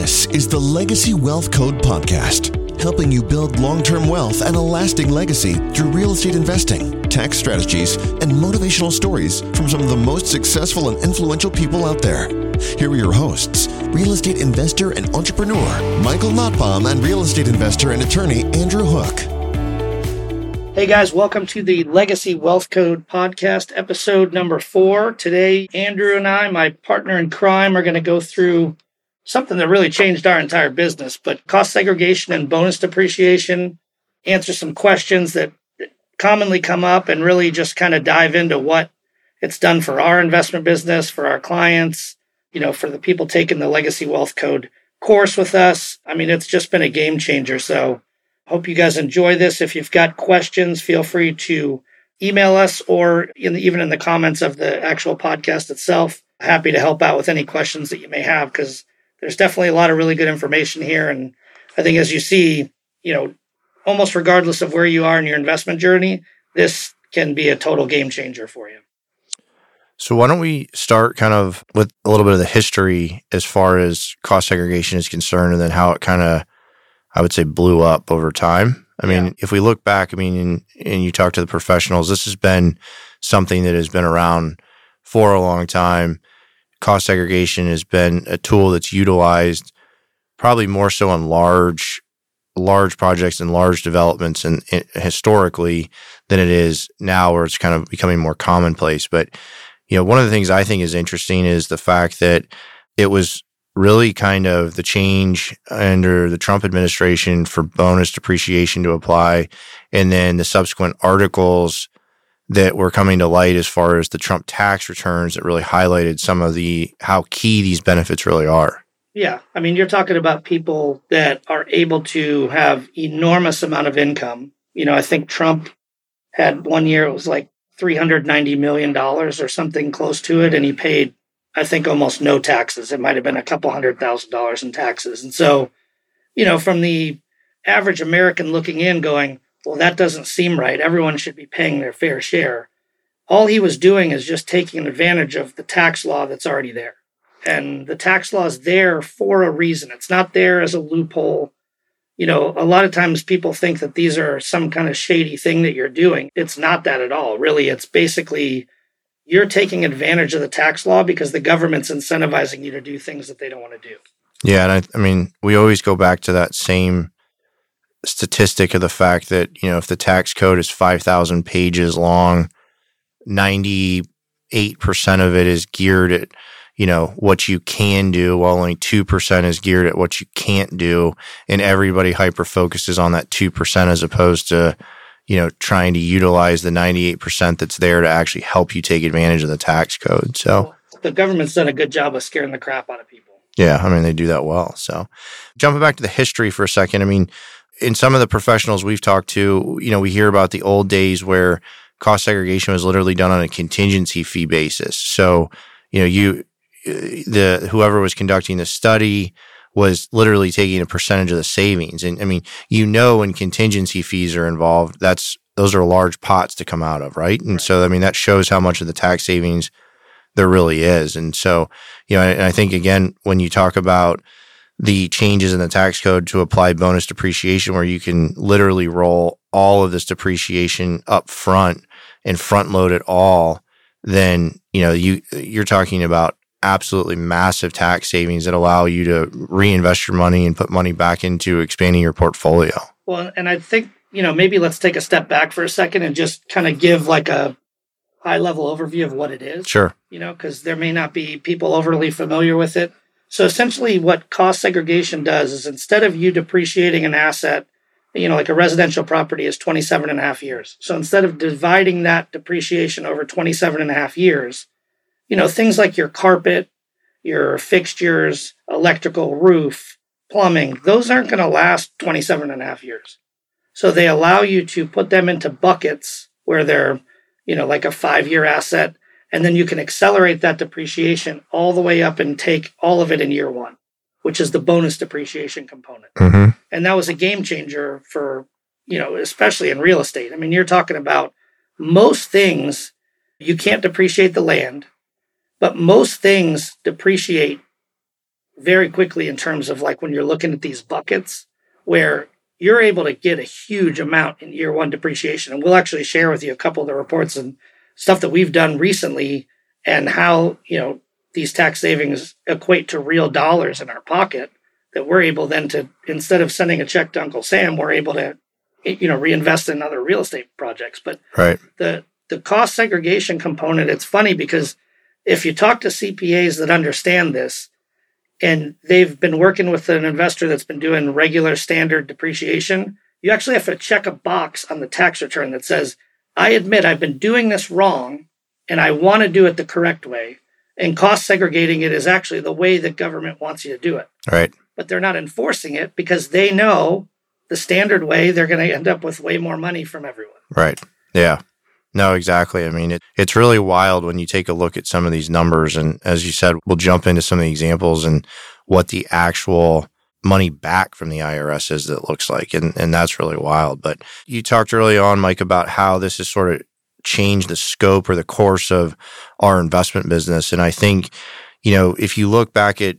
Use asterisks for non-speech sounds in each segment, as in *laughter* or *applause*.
This is the Legacy Wealth Code Podcast, helping you build long term wealth and a lasting legacy through real estate investing, tax strategies, and motivational stories from some of the most successful and influential people out there. Here are your hosts real estate investor and entrepreneur Michael Notbaum and real estate investor and attorney Andrew Hook. Hey guys, welcome to the Legacy Wealth Code podcast, episode number four. Today, Andrew and I, my partner in crime, are going to go through something that really changed our entire business, but cost segregation and bonus depreciation, answer some questions that commonly come up, and really just kind of dive into what it's done for our investment business, for our clients, you know, for the people taking the Legacy Wealth Code course with us. I mean, it's just been a game changer. So, hope you guys enjoy this. If you've got questions, feel free to email us or in the, even in the comments of the actual podcast itself. Happy to help out with any questions that you may have because there's definitely a lot of really good information here. And I think as you see, you know, almost regardless of where you are in your investment journey, this can be a total game changer for you. So why don't we start kind of with a little bit of the history as far as cost segregation is concerned and then how it kind of I would say blew up over time. I mean, yeah. if we look back, I mean, and, and you talk to the professionals, this has been something that has been around for a long time cost segregation has been a tool that's utilized probably more so on large large projects and large developments and, and, historically than it is now where it's kind of becoming more commonplace. But you know one of the things i think is interesting is the fact that it was really kind of the change under the Trump administration for bonus depreciation to apply and then the subsequent articles that were coming to light as far as the Trump tax returns that really highlighted some of the how key these benefits really are. Yeah, I mean you're talking about people that are able to have enormous amount of income. You know, I think Trump had one year it was like 390 million dollars or something close to it and he paid I think almost no taxes. It might have been a couple hundred thousand dollars in taxes. And so, you know, from the average American looking in going, well, that doesn't seem right. Everyone should be paying their fair share. All he was doing is just taking advantage of the tax law that's already there. And the tax law is there for a reason. It's not there as a loophole. You know, a lot of times people think that these are some kind of shady thing that you're doing. It's not that at all. Really, it's basically you're taking advantage of the tax law because the government's incentivizing you to do things that they don't want to do. Yeah. And I, I mean, we always go back to that same statistic of the fact that, you know, if the tax code is 5,000 pages long, 98% of it is geared at, you know, what you can do, while only 2% is geared at what you can't do. And everybody hyper focuses on that 2% as opposed to, you know, trying to utilize the 98% that's there to actually help you take advantage of the tax code. So the government's done a good job of scaring the crap out of people. Yeah, I mean, they do that well. So jumping back to the history for a second, I mean, in some of the professionals we've talked to, you know, we hear about the old days where cost segregation was literally done on a contingency fee basis. So, you know, you uh, the whoever was conducting the study was literally taking a percentage of the savings. And I mean, you know, when contingency fees are involved, that's those are large pots to come out of, right? And right. so, I mean, that shows how much of the tax savings there really is. And so, you know, and I think again, when you talk about the changes in the tax code to apply bonus depreciation where you can literally roll all of this depreciation up front and front load it all then you know you you're talking about absolutely massive tax savings that allow you to reinvest your money and put money back into expanding your portfolio. Well, and I think, you know, maybe let's take a step back for a second and just kind of give like a high level overview of what it is. Sure. You know, because there may not be people overly familiar with it. So essentially, what cost segregation does is instead of you depreciating an asset, you know, like a residential property is 27 and a half years. So instead of dividing that depreciation over 27 and a half years, you know, things like your carpet, your fixtures, electrical, roof, plumbing, those aren't going to last 27 and a half years. So they allow you to put them into buckets where they're, you know, like a five year asset and then you can accelerate that depreciation all the way up and take all of it in year one, which is the bonus depreciation component. Mm-hmm. And that was a game changer for, you know, especially in real estate. I mean, you're talking about most things, you can't depreciate the land, but most things depreciate very quickly in terms of like when you're looking at these buckets where you're able to get a huge amount in year one depreciation. And we'll actually share with you a couple of the reports and stuff that we've done recently and how, you know, these tax savings equate to real dollars in our pocket that we're able then to, instead of sending a check to Uncle Sam, we're able to, you know, reinvest in other real estate projects. But right. the, the cost segregation component, it's funny because if you talk to CPAs that understand this, and they've been working with an investor that's been doing regular standard depreciation, you actually have to check a box on the tax return that says, I admit I've been doing this wrong and I want to do it the correct way. And cost segregating it is actually the way that government wants you to do it. Right. But they're not enforcing it because they know the standard way they're going to end up with way more money from everyone. Right. Yeah. No, exactly. I mean, it, it's really wild when you take a look at some of these numbers. And as you said, we'll jump into some of the examples and what the actual money back from the IRS is that looks like. And, and that's really wild. But you talked early on, Mike, about how this has sort of changed the scope or the course of our investment business. And I think, you know, if you look back at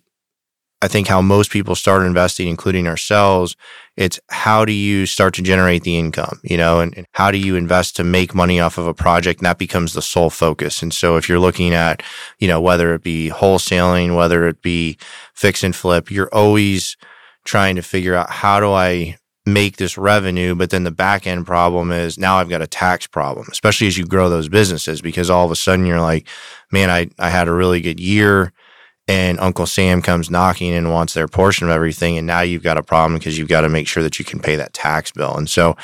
I think how most people start investing, including ourselves, it's how do you start to generate the income, you know, and, and, how do you invest to make money off of a project? And that becomes the sole focus. And so if you're looking at, you know, whether it be wholesaling, whether it be fix and flip, you're always trying to figure out how do I make this revenue? But then the back end problem is now I've got a tax problem, especially as you grow those businesses, because all of a sudden you're like, man, I, I had a really good year and Uncle Sam comes knocking and wants their portion of everything. And now you've got a problem because you've got to make sure that you can pay that tax bill. And so,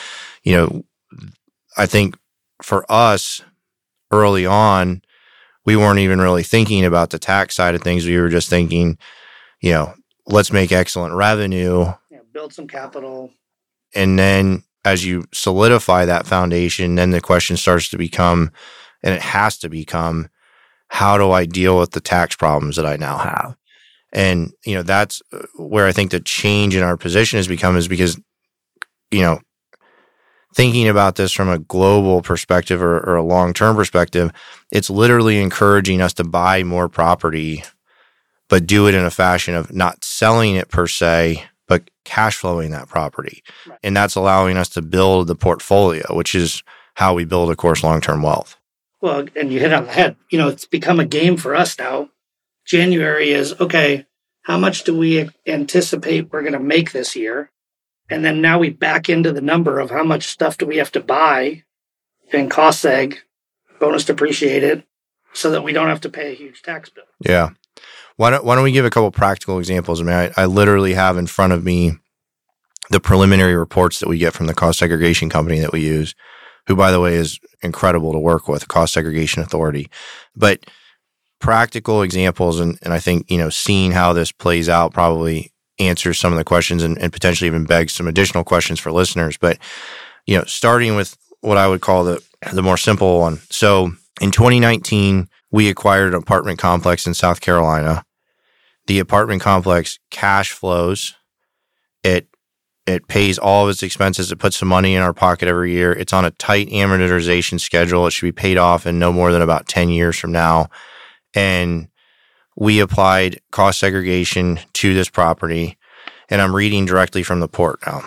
you know, I think for us early on, we weren't even really thinking about the tax side of things. We were just thinking, you know, let's make excellent revenue, yeah, build some capital. And then as you solidify that foundation, then the question starts to become, and it has to become, how do I deal with the tax problems that I now have? And, you know, that's uh, where I think the change in our position has become is because, you know, thinking about this from a global perspective or, or a long term perspective, it's literally encouraging us to buy more property, but do it in a fashion of not selling it per se, but cash flowing that property. Right. And that's allowing us to build the portfolio, which is how we build, of course, long term wealth. Well, and you hit on the head. You know, it's become a game for us now. January is okay. How much do we anticipate we're going to make this year? And then now we back into the number of how much stuff do we have to buy and cost seg, bonus depreciated, so that we don't have to pay a huge tax bill. Yeah. Why don't, why don't we give a couple practical examples? I mean, I, I literally have in front of me the preliminary reports that we get from the cost segregation company that we use who, by the way, is incredible to work with, Cost Segregation Authority. But practical examples, and, and I think, you know, seeing how this plays out probably answers some of the questions and, and potentially even begs some additional questions for listeners. But, you know, starting with what I would call the, the more simple one. So in 2019, we acquired an apartment complex in South Carolina. The apartment complex cash flows. It it pays all of its expenses. It puts some money in our pocket every year. It's on a tight amortization schedule. It should be paid off in no more than about 10 years from now. And we applied cost segregation to this property. And I'm reading directly from the port now.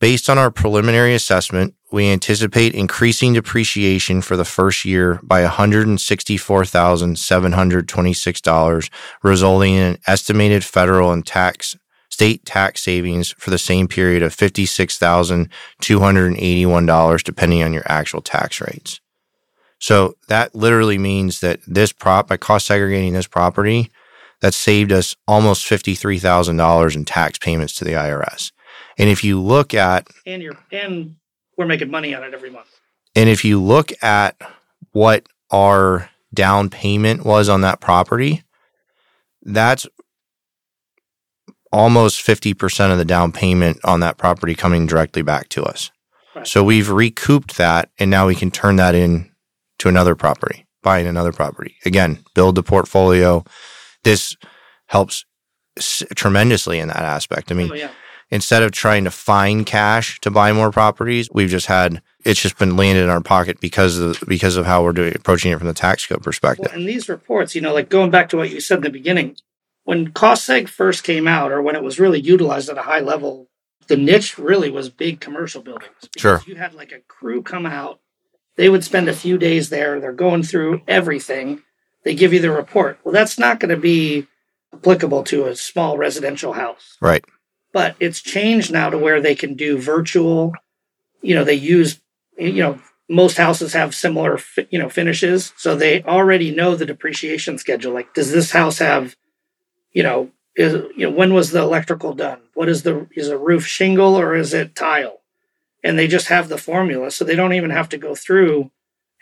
Based on our preliminary assessment, we anticipate increasing depreciation for the first year by $164,726, resulting in an estimated federal and tax state tax savings for the same period of $56,281, depending on your actual tax rates. So that literally means that this prop, by cost segregating this property, that saved us almost $53,000 in tax payments to the IRS. And if you look at and you're and we're making money on it every month. And if you look at what our down payment was on that property, that's almost 50% of the down payment on that property coming directly back to us. Right. So we've recouped that and now we can turn that in to another property, buying another property. Again, build the portfolio. This helps s- tremendously in that aspect. I mean, oh, yeah. Instead of trying to find cash to buy more properties, we've just had it's just been landed in our pocket because of because of how we're doing approaching it from the tax code perspective. Well, and these reports, you know, like going back to what you said in the beginning, when cost seg first came out or when it was really utilized at a high level, the niche really was big commercial buildings. Sure. You had like a crew come out. They would spend a few days there. They're going through everything. They give you the report. Well, that's not going to be applicable to a small residential house. Right. But it's changed now to where they can do virtual. You know, they use, you know, most houses have similar, you know, finishes. So they already know the depreciation schedule. Like, does this house have, you know, is you know when was the electrical done? What is the is a roof shingle or is it tile? And they just have the formula, so they don't even have to go through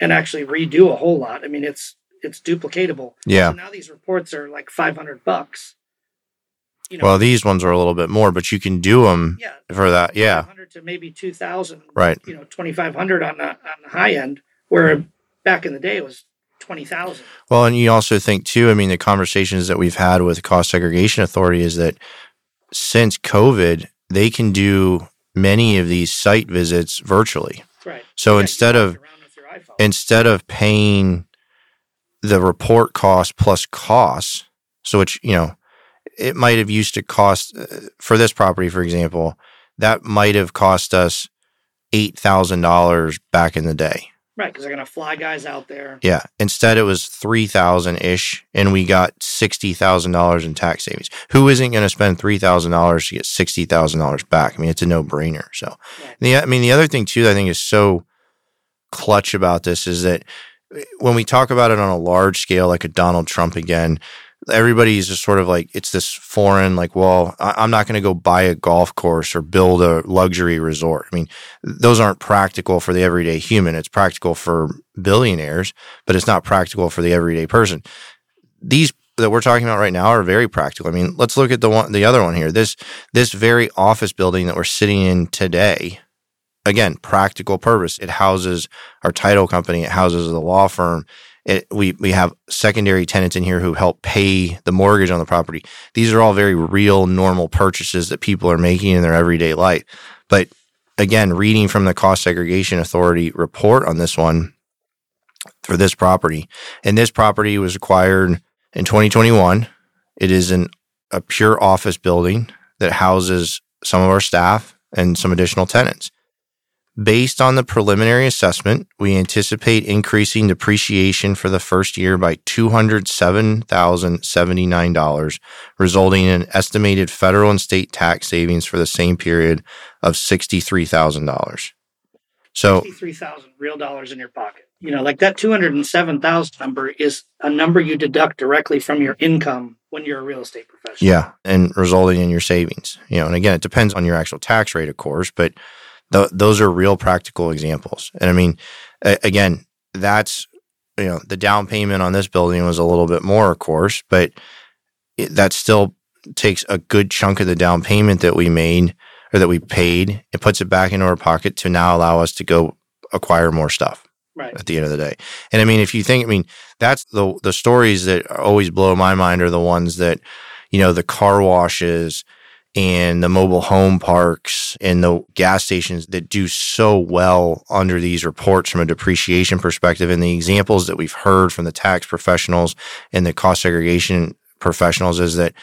and actually redo a whole lot. I mean, it's it's duplicatable. Yeah. So now these reports are like five hundred bucks. You know, Well, these ones are a little bit more, but you can do them yeah, for that. Yeah. 500 to maybe two thousand. Right. You know, twenty five hundred on the on the high end, where back in the day it was twenty thousand. Well, and you also think too, I mean, the conversations that we've had with cost segregation authority is that since COVID, they can do many of these site visits virtually. Right. So Yeah, instead of around with your iPhone. instead of paying the report cost plus costs, so which you know, it might have used to cost uh, for this property, for example, that might have cost us eight thousand dollars back in the day. right, because they're gonna fly guys out there. Yeah. Instead, it was three thousand ish, and we got sixty thousand dollars in tax savings. Who isn't going to spend three thousand dollars to get sixty thousand dollars back? I mean, it's a no brainer. So, Right. the I mean, the other thing too, that I think is so clutch about this is that when we talk about it on a large scale, like a Donald Trump again, everybody's just sort of like it's this foreign, like, well, I- I'm not going to go buy a golf course or build a luxury resort. I mean, those aren't practical for the everyday human. It's practical for billionaires, but it's not practical for the everyday person. These that we're talking about right now are very practical. I mean, let's look at the one, the other one here. This this very office building that we're sitting in today. Again, practical purpose. It houses our title company. It houses the law firm. It, we we have secondary tenants in here who help pay the mortgage on the property. These are all very real, normal purchases that people are making in their everyday life. But again, reading from the Cost Segregation Authority report on this one for this property, and this property was acquired in 2021. It is an a pure office building that houses some of our staff and some additional tenants. Based on the preliminary assessment, we anticipate increasing depreciation for the first year by $207,079, resulting in an estimated federal and state tax savings for the same period of $63,000. So, Fifty-three thousand real dollars in your pocket. You know, like that two hundred and seven thousand number is a number you deduct directly from your income when you're a real estate professional. yeah, and resulting in your savings. You know, and again, it depends on your actual tax rate, of course, but th- those are real practical examples. And I mean, a- again, that's you know, the down payment on this building was a little bit more, of course, but it, that still takes a good chunk of the down payment that we made or that we paid. It puts it back into our pocket to now allow us to go acquire more stuff Right. at the end of the day. And I mean, if you think, I mean, that's the the stories that always blow my mind are the ones that, you know, the car washes and the mobile home parks and the gas stations that do so well under these reports from a depreciation perspective. And the examples that we've heard from the tax professionals and the cost segregation professionals is that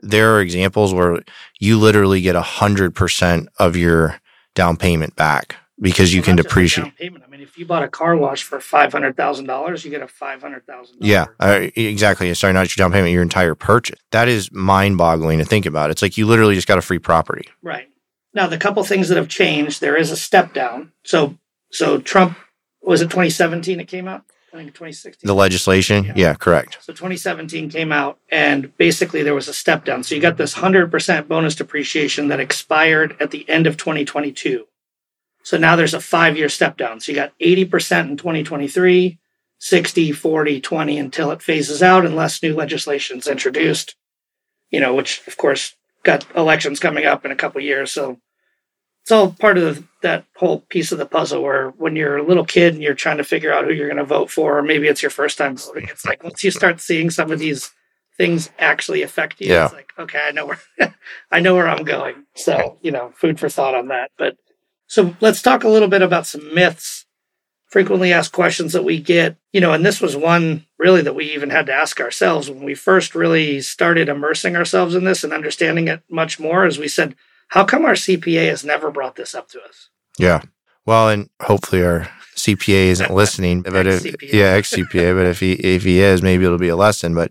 there are examples where you literally get a hundred percent of your down payment back because you Well, can not just the depreciate. down payment. I mean, if you bought a car wash for five hundred thousand dollars, you get a five hundred thousand. Yeah, uh, exactly. Sorry, not your down payment, your entire purchase. That is mind boggling to think about. It's like you literally just got a free property. Right. Now, the couple things that have changed, there is a step down. So, so Trump was it 2017? It came out. I think 2016. The legislation, Yeah. yeah, correct. So 2017 came out, and basically there was a step down. So you got this 100% bonus depreciation that expired at the end of 2022. So now there's a five year step down. So you got 80% in 2023, 60, 40, 20 until it phases out unless new legislation is introduced, you know, which of course got elections coming up in a couple years. So it's all part of the, that whole piece of the puzzle where when you're a little kid and you're trying to figure out who you're going to vote for, or maybe it's your first time voting, it's like once you start seeing some of these things actually affect you, Yeah. it's like, okay, I know where *laughs* I know where I'm going. So, you know, food for thought on that. But so let's talk a little bit about some myths frequently asked questions that we get, you know, and this was one really that we even had to ask ourselves when we first really started immersing ourselves in this and understanding it much more. As we said, how come our CPA has never brought this up to us? Yeah. Well, and hopefully our CPA isn't *laughs* listening, but if, yeah, ex CPA, but if he if he is, maybe it'll be a lesson. But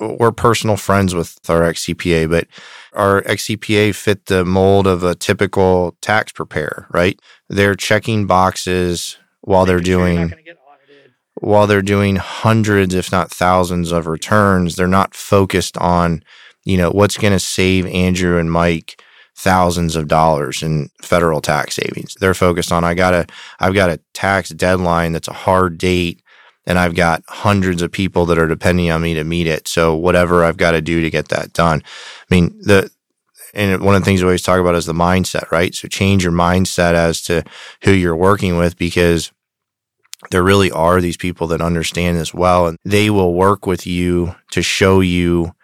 we're personal friends with our ex CPA, but our XCPA fit the mold of a typical tax preparer, right? They're checking boxes while they're doing while they're doing hundreds, if not thousands, of returns. They're not focused on, you know, what's going to save Andrew and Mike thousands of dollars in federal tax savings. They're focused on I got a I've got a tax deadline that's a hard date and I've got hundreds of people that are depending on me to meet it. So whatever I've got to do to get that done. I mean, the and one of the things we always talk about is the mindset, right? So change your mindset as to who you're working with because there really are these people that understand this well and they will work with you to show you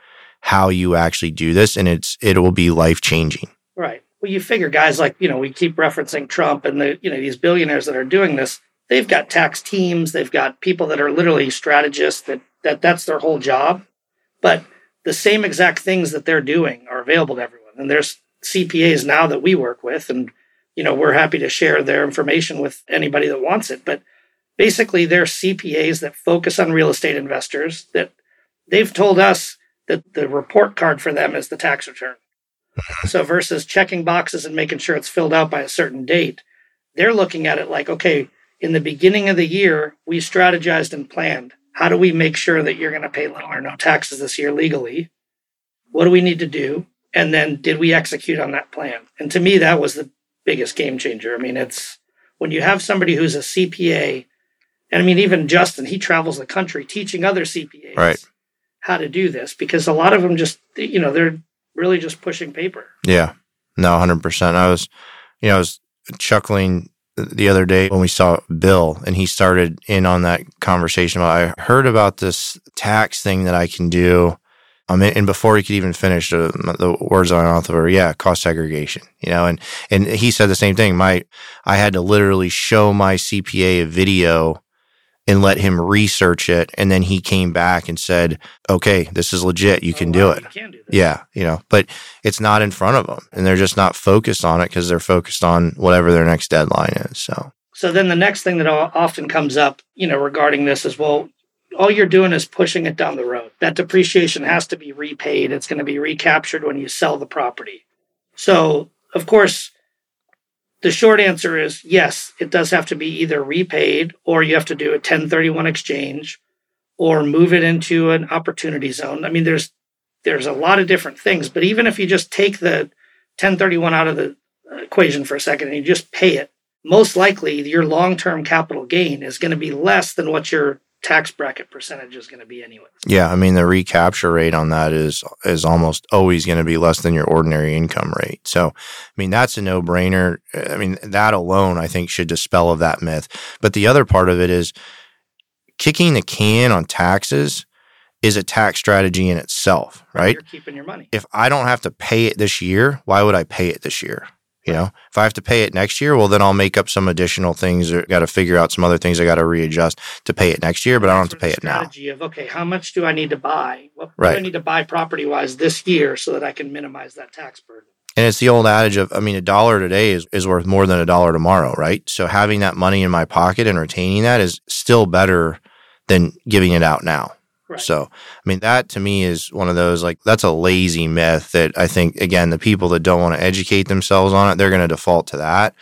how you actually do this and it's it will be life changing. Right. Well, you figure guys like, you know, we keep referencing Trump and the, you know, these billionaires that are doing this, they've got tax teams, they've got people that are literally strategists that that that's their whole job. But the same exact things that they're doing are available to everyone. And there's CPAs now that we work with and you know, we're happy to share their information with anybody that wants it, but basically they're CPAs that focus on real estate investors that they've told us that the report card for them is the tax return. Mm-hmm. so versus checking boxes and making sure it's filled out by a certain date, they're looking at it like, okay, in the beginning of the year, we strategized and planned. How do we make sure that you're going to pay little or no taxes this year legally? What do we need to do? And then did we execute on that plan? And to me, that was the biggest game changer. I mean, it's when you have somebody who's a CPA, and I mean, even Justin, he travels the country teaching other CPAs right. how to do this because a lot of them just, you know, they're really just pushing paper. Yeah. No, 100%. I was, you know, I was chuckling the other day when we saw Bill and he started in on that conversation about I heard about this tax thing that I can do. Um, and before he could even finish the, the words on off of her, yeah, cost segregation, you know, and, and he said the same thing. My, I had to literally show my CPA a video and let him research it. And then he came back and said, okay, this is legit. You oh, can wow, do it. Can do yeah. You know, but it's not in front of them and they're just not focused on it because they're focused on whatever their next deadline is. So, so then the next thing that often comes up, you know, regarding this is, well, all you're doing is pushing it down the road. That depreciation has to be repaid. It's going to be recaptured when you sell the property. So, of course, the short answer is yes, it does have to be either repaid or you have to do a 1031 exchange or move it into an opportunity zone. I mean, there's there's a lot of different things, but even if you just take the 1031 out of the equation for a second and you just pay it, most likely your long-term capital gain is going to be less than what your tax bracket percentage is going to be anyway. Yeah, I mean the recapture rate on that is is almost always going to be less than your ordinary income rate. So, I mean that's a no-brainer. I mean that alone I think should dispel of that myth. But the other part of it is kicking the can on taxes is a tax strategy in itself, right? You're keeping your money. If I don't have to pay it this year, why would I pay it this year? You know, if I have to pay it next year, well, then I'll make up some additional things or got to figure out some other things I got to readjust to pay it next year, but I don't have to pay it now. Strategy of okay, how much do I need to buy? What right. do I need to buy property wise this year so that I can minimize that tax burden? And it's the old adage of, I mean, a dollar today is, is worth more than a dollar tomorrow, right? So having that money in my pocket and retaining that is still better than giving it out now. Right. So, I mean, that to me is one of those like that's a lazy myth that I think again the people that don't want to educate themselves on it they're going to default to that,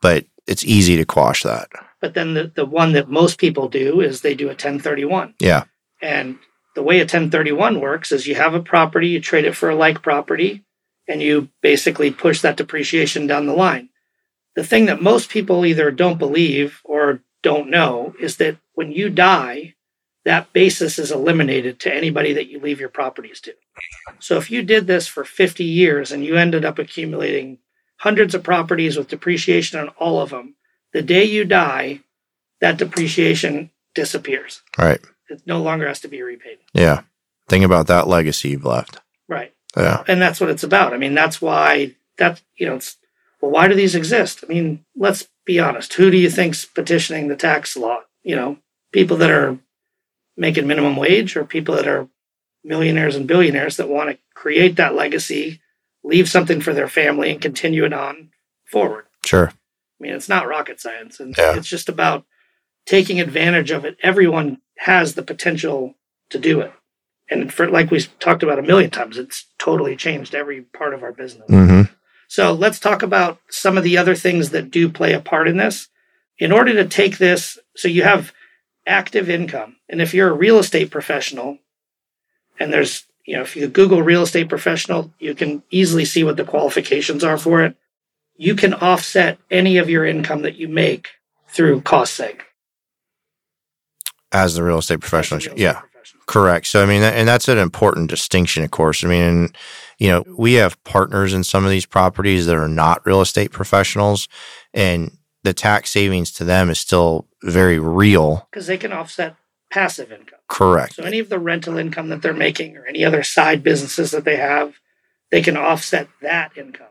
but it's easy to quash that. But then the the one that most people do is they do a 1031. Yeah. And the way a 1031 works is you have a property, you trade it for a like property, and you basically push that depreciation down the line. The thing that most people either don't believe or don't know is that when you die, that basis is eliminated to anybody that you leave your properties to. So if you did this for 50 years and you ended up accumulating hundreds of properties with depreciation on all of them, the day you die, that depreciation disappears. Right. It no longer has to be repaid. Yeah. Think about that legacy you've left. Right. Yeah. And that's what it's about. I mean, that's why that, you know, it's, well, why do these exist? I mean, let's be honest. Who do you think's petitioning the tax law? You know, people that are making minimum wage or people that are millionaires and billionaires that want to create that legacy, leave something for their family and continue it on forward. Sure. I mean, it's not rocket science and Yeah. it's just about taking advantage of it. Everyone has the potential to do it. And for like we talked about a million times, it's totally changed every part of our business. hmm So let's talk about some of the other things that do play a part in this. In order to take this, so you have active income. And if you're a real estate professional, and there's, you know, if you Google real estate professional, you can easily see what the qualifications are for it. You can offset any of your income that you make through cost seg. As the real estate professional. Real estate Yeah. professional. Correct. So I mean, and that's an important distinction, of course. I mean, and, you know, we have partners in some of these properties that are not real estate professionals, and the tax savings to them is still very real. Because they can offset passive income. Correct. So any of the rental income that they're making or any other side businesses that they have, they can offset that income.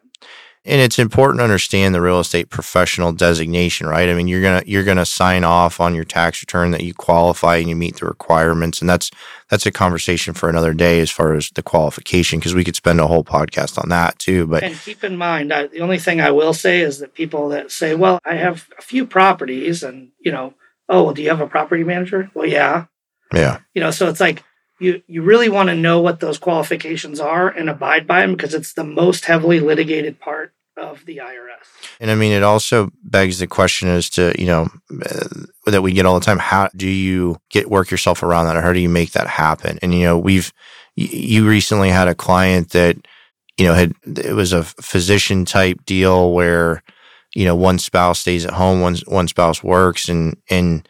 And it's important to understand the real estate professional designation, right? I mean, you're gonna you're gonna sign off on your tax return that you qualify and you meet the requirements, and that's that's a conversation for another day as far as the qualification because we could spend a whole podcast on that too. But And keep in mind, I, the only thing I will say is that people that say, "Well, I have a few properties," and you know, oh, well, do you have a property manager? Well, yeah, yeah, you know, so it's like you you really want to know what those qualifications are and abide by them because it's the most heavily litigated part of the IRS. and I mean, it also begs the question as to you know uh, that we get all the time: How do you get work yourself around that, or how do you make that happen? And you know, we've you recently had a client that you know had it was a physician type deal where you know one spouse stays at home one one spouse works and and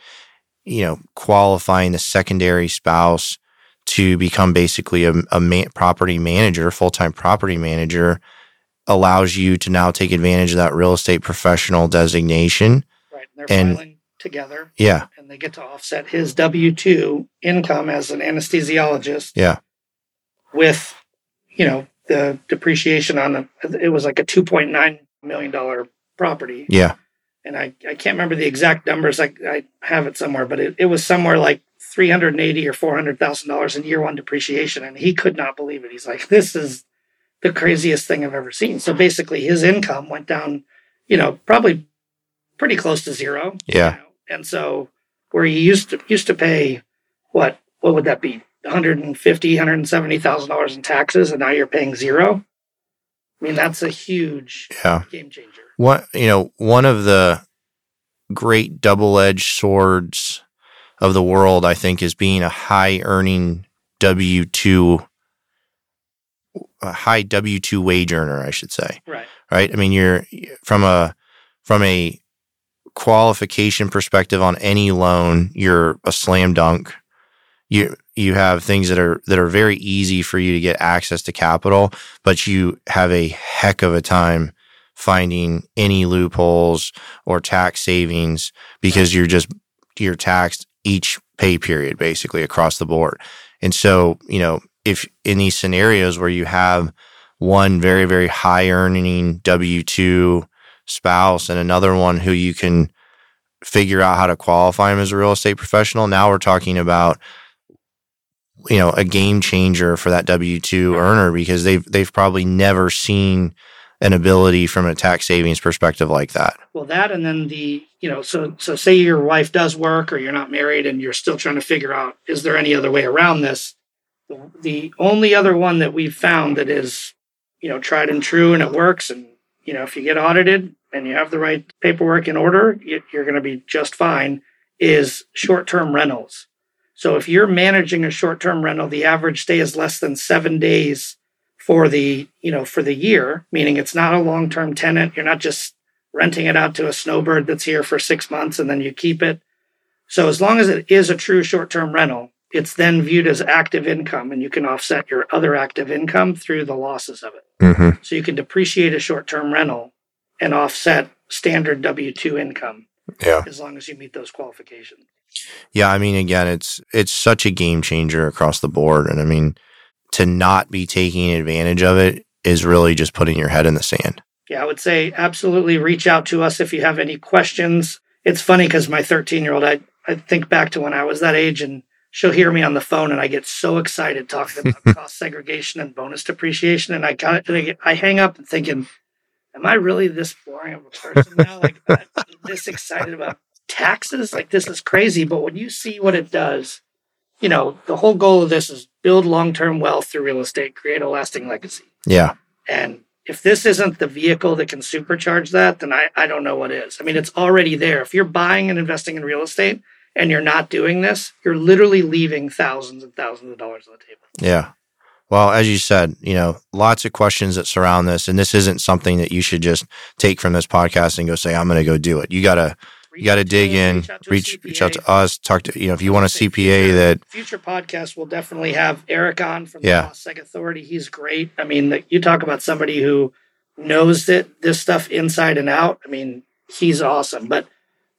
you know qualifying the secondary spouse to become basically a, a property manager full-time property manager allows you to now take advantage of that real estate professional designation Right, and they're And- filing together, yeah and they get to offset his W two income as an anesthesiologist yeah with, you know, the depreciation on the, it was like a $2.9 million property. yeah And I, I can't remember the exact numbers. I, I have it somewhere, but it, it was somewhere like 380 or $400,000 in year one depreciation. And he could not believe it. He's like, this is the craziest thing I've ever seen. So basically his income went down, you know, probably pretty close to zero. yeah you know? And so where you used to used to pay what what would that be? 150 170,000 dollars in taxes and now you're paying zero. I mean that's a huge yeah game changer. one you know one of the great double-edged swords of the world i think is being a high earning w2 a high w2 wage earner i should say Right. right i mean you're from a from a qualification perspective on any loan you're a slam dunk you you have things that are that are very easy for you to get access to capital but you have a heck of a time finding any loopholes or tax savings because you're just you're taxed each pay period basically across the board. And so, you know, if in these scenarios where you have one very very high earning W2 spouse and another one who you can figure out how to qualify him as a real estate professional, now we're talking about you know a game changer for that W2 earner because they've they've probably never seen an ability from a tax savings perspective like that. Well that and then the you know so so say your wife does work or you're not married and you're still trying to figure out is there any other way around this? The, the only other one that we've found that is you know tried and true and it works and you know if you get audited and you have the right paperwork in order you- you're going to be just fine is short-term rentals. So if you're managing a short-term rental the average stay is less than seven days for the you know for the year meaning it's not a long-term tenant. You're not just renting it out to a snowbird that's here for six months and then you keep it. So as long as it is a true short-term rental it's then viewed as active income and you can offset your other active income through the losses of it Mm-hmm. so you can depreciate a short-term rental and offset standard W2 income Yeah. as long as you meet those qualifications. Yeah, I mean, again, it's it's such a game changer across the board, and I mean, to not be taking advantage of it is really just putting your head in the sand. Yeah, I would say absolutely reach out to us if you have any questions. It's funny because my 13 year old, I, I think back to when I was that age and she'll hear me on the phone and I get so excited talking about *laughs* cost segregation and bonus depreciation. And I got it, I hang up and thinking, am I really this boring of a person now? Like I'm this excited about taxes? Like this is crazy. But when you see what it does, you know, the whole goal of this is build long-term wealth through real estate, create a lasting legacy. Yeah. And if this isn't the vehicle that can supercharge that, then I, I don't know what is. I mean, it's already there. If you're buying and investing in real estate and you're not doing this, you're literally leaving thousands and thousands of dollars on the table. Yeah. Well, as you said, you know, lots of questions that surround this, and this isn't something that you should just take from this podcast and go say, "I'm going to go do it." You gotta, you got to dig in, reach, reach out to us, talk to you know, if you want a CPA that future podcast, we'll definitely have Eric on from yeah. the Cost Seg Authority. He's great. I mean, you talk about somebody who knows that this stuff inside and out. I mean, he's awesome. But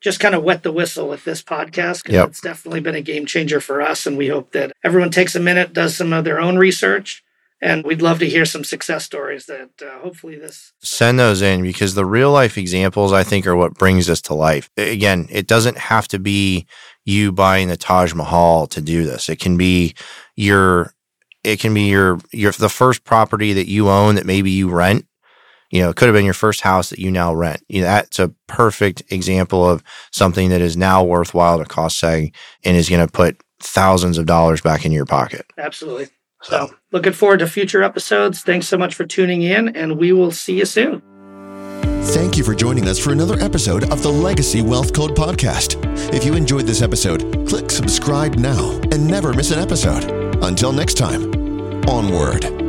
just kind of wet the whistle with this podcast because yep. it's definitely been a game changer for us. And we hope that everyone takes a minute, does some of their own research. And we'd love to hear some success stories that uh, hopefully this. Send those in because the real life examples, I think, are what brings us to life. Again, it doesn't have to be you buying the Taj Mahal to do this. It can be your, it can be your, your, the first property that you own that maybe you rent you know, it could have been your first house that you now rent. You know, that's a perfect example of something that is now worthwhile to cost seg and is going to put thousands of dollars back in your pocket. Absolutely. So, looking forward to future episodes. Thanks so much for tuning in, and we will see you soon. Thank you for joining us for another episode of the Legacy Wealth Code podcast. If you enjoyed this episode, click subscribe now and never miss an episode. Until next time, onward.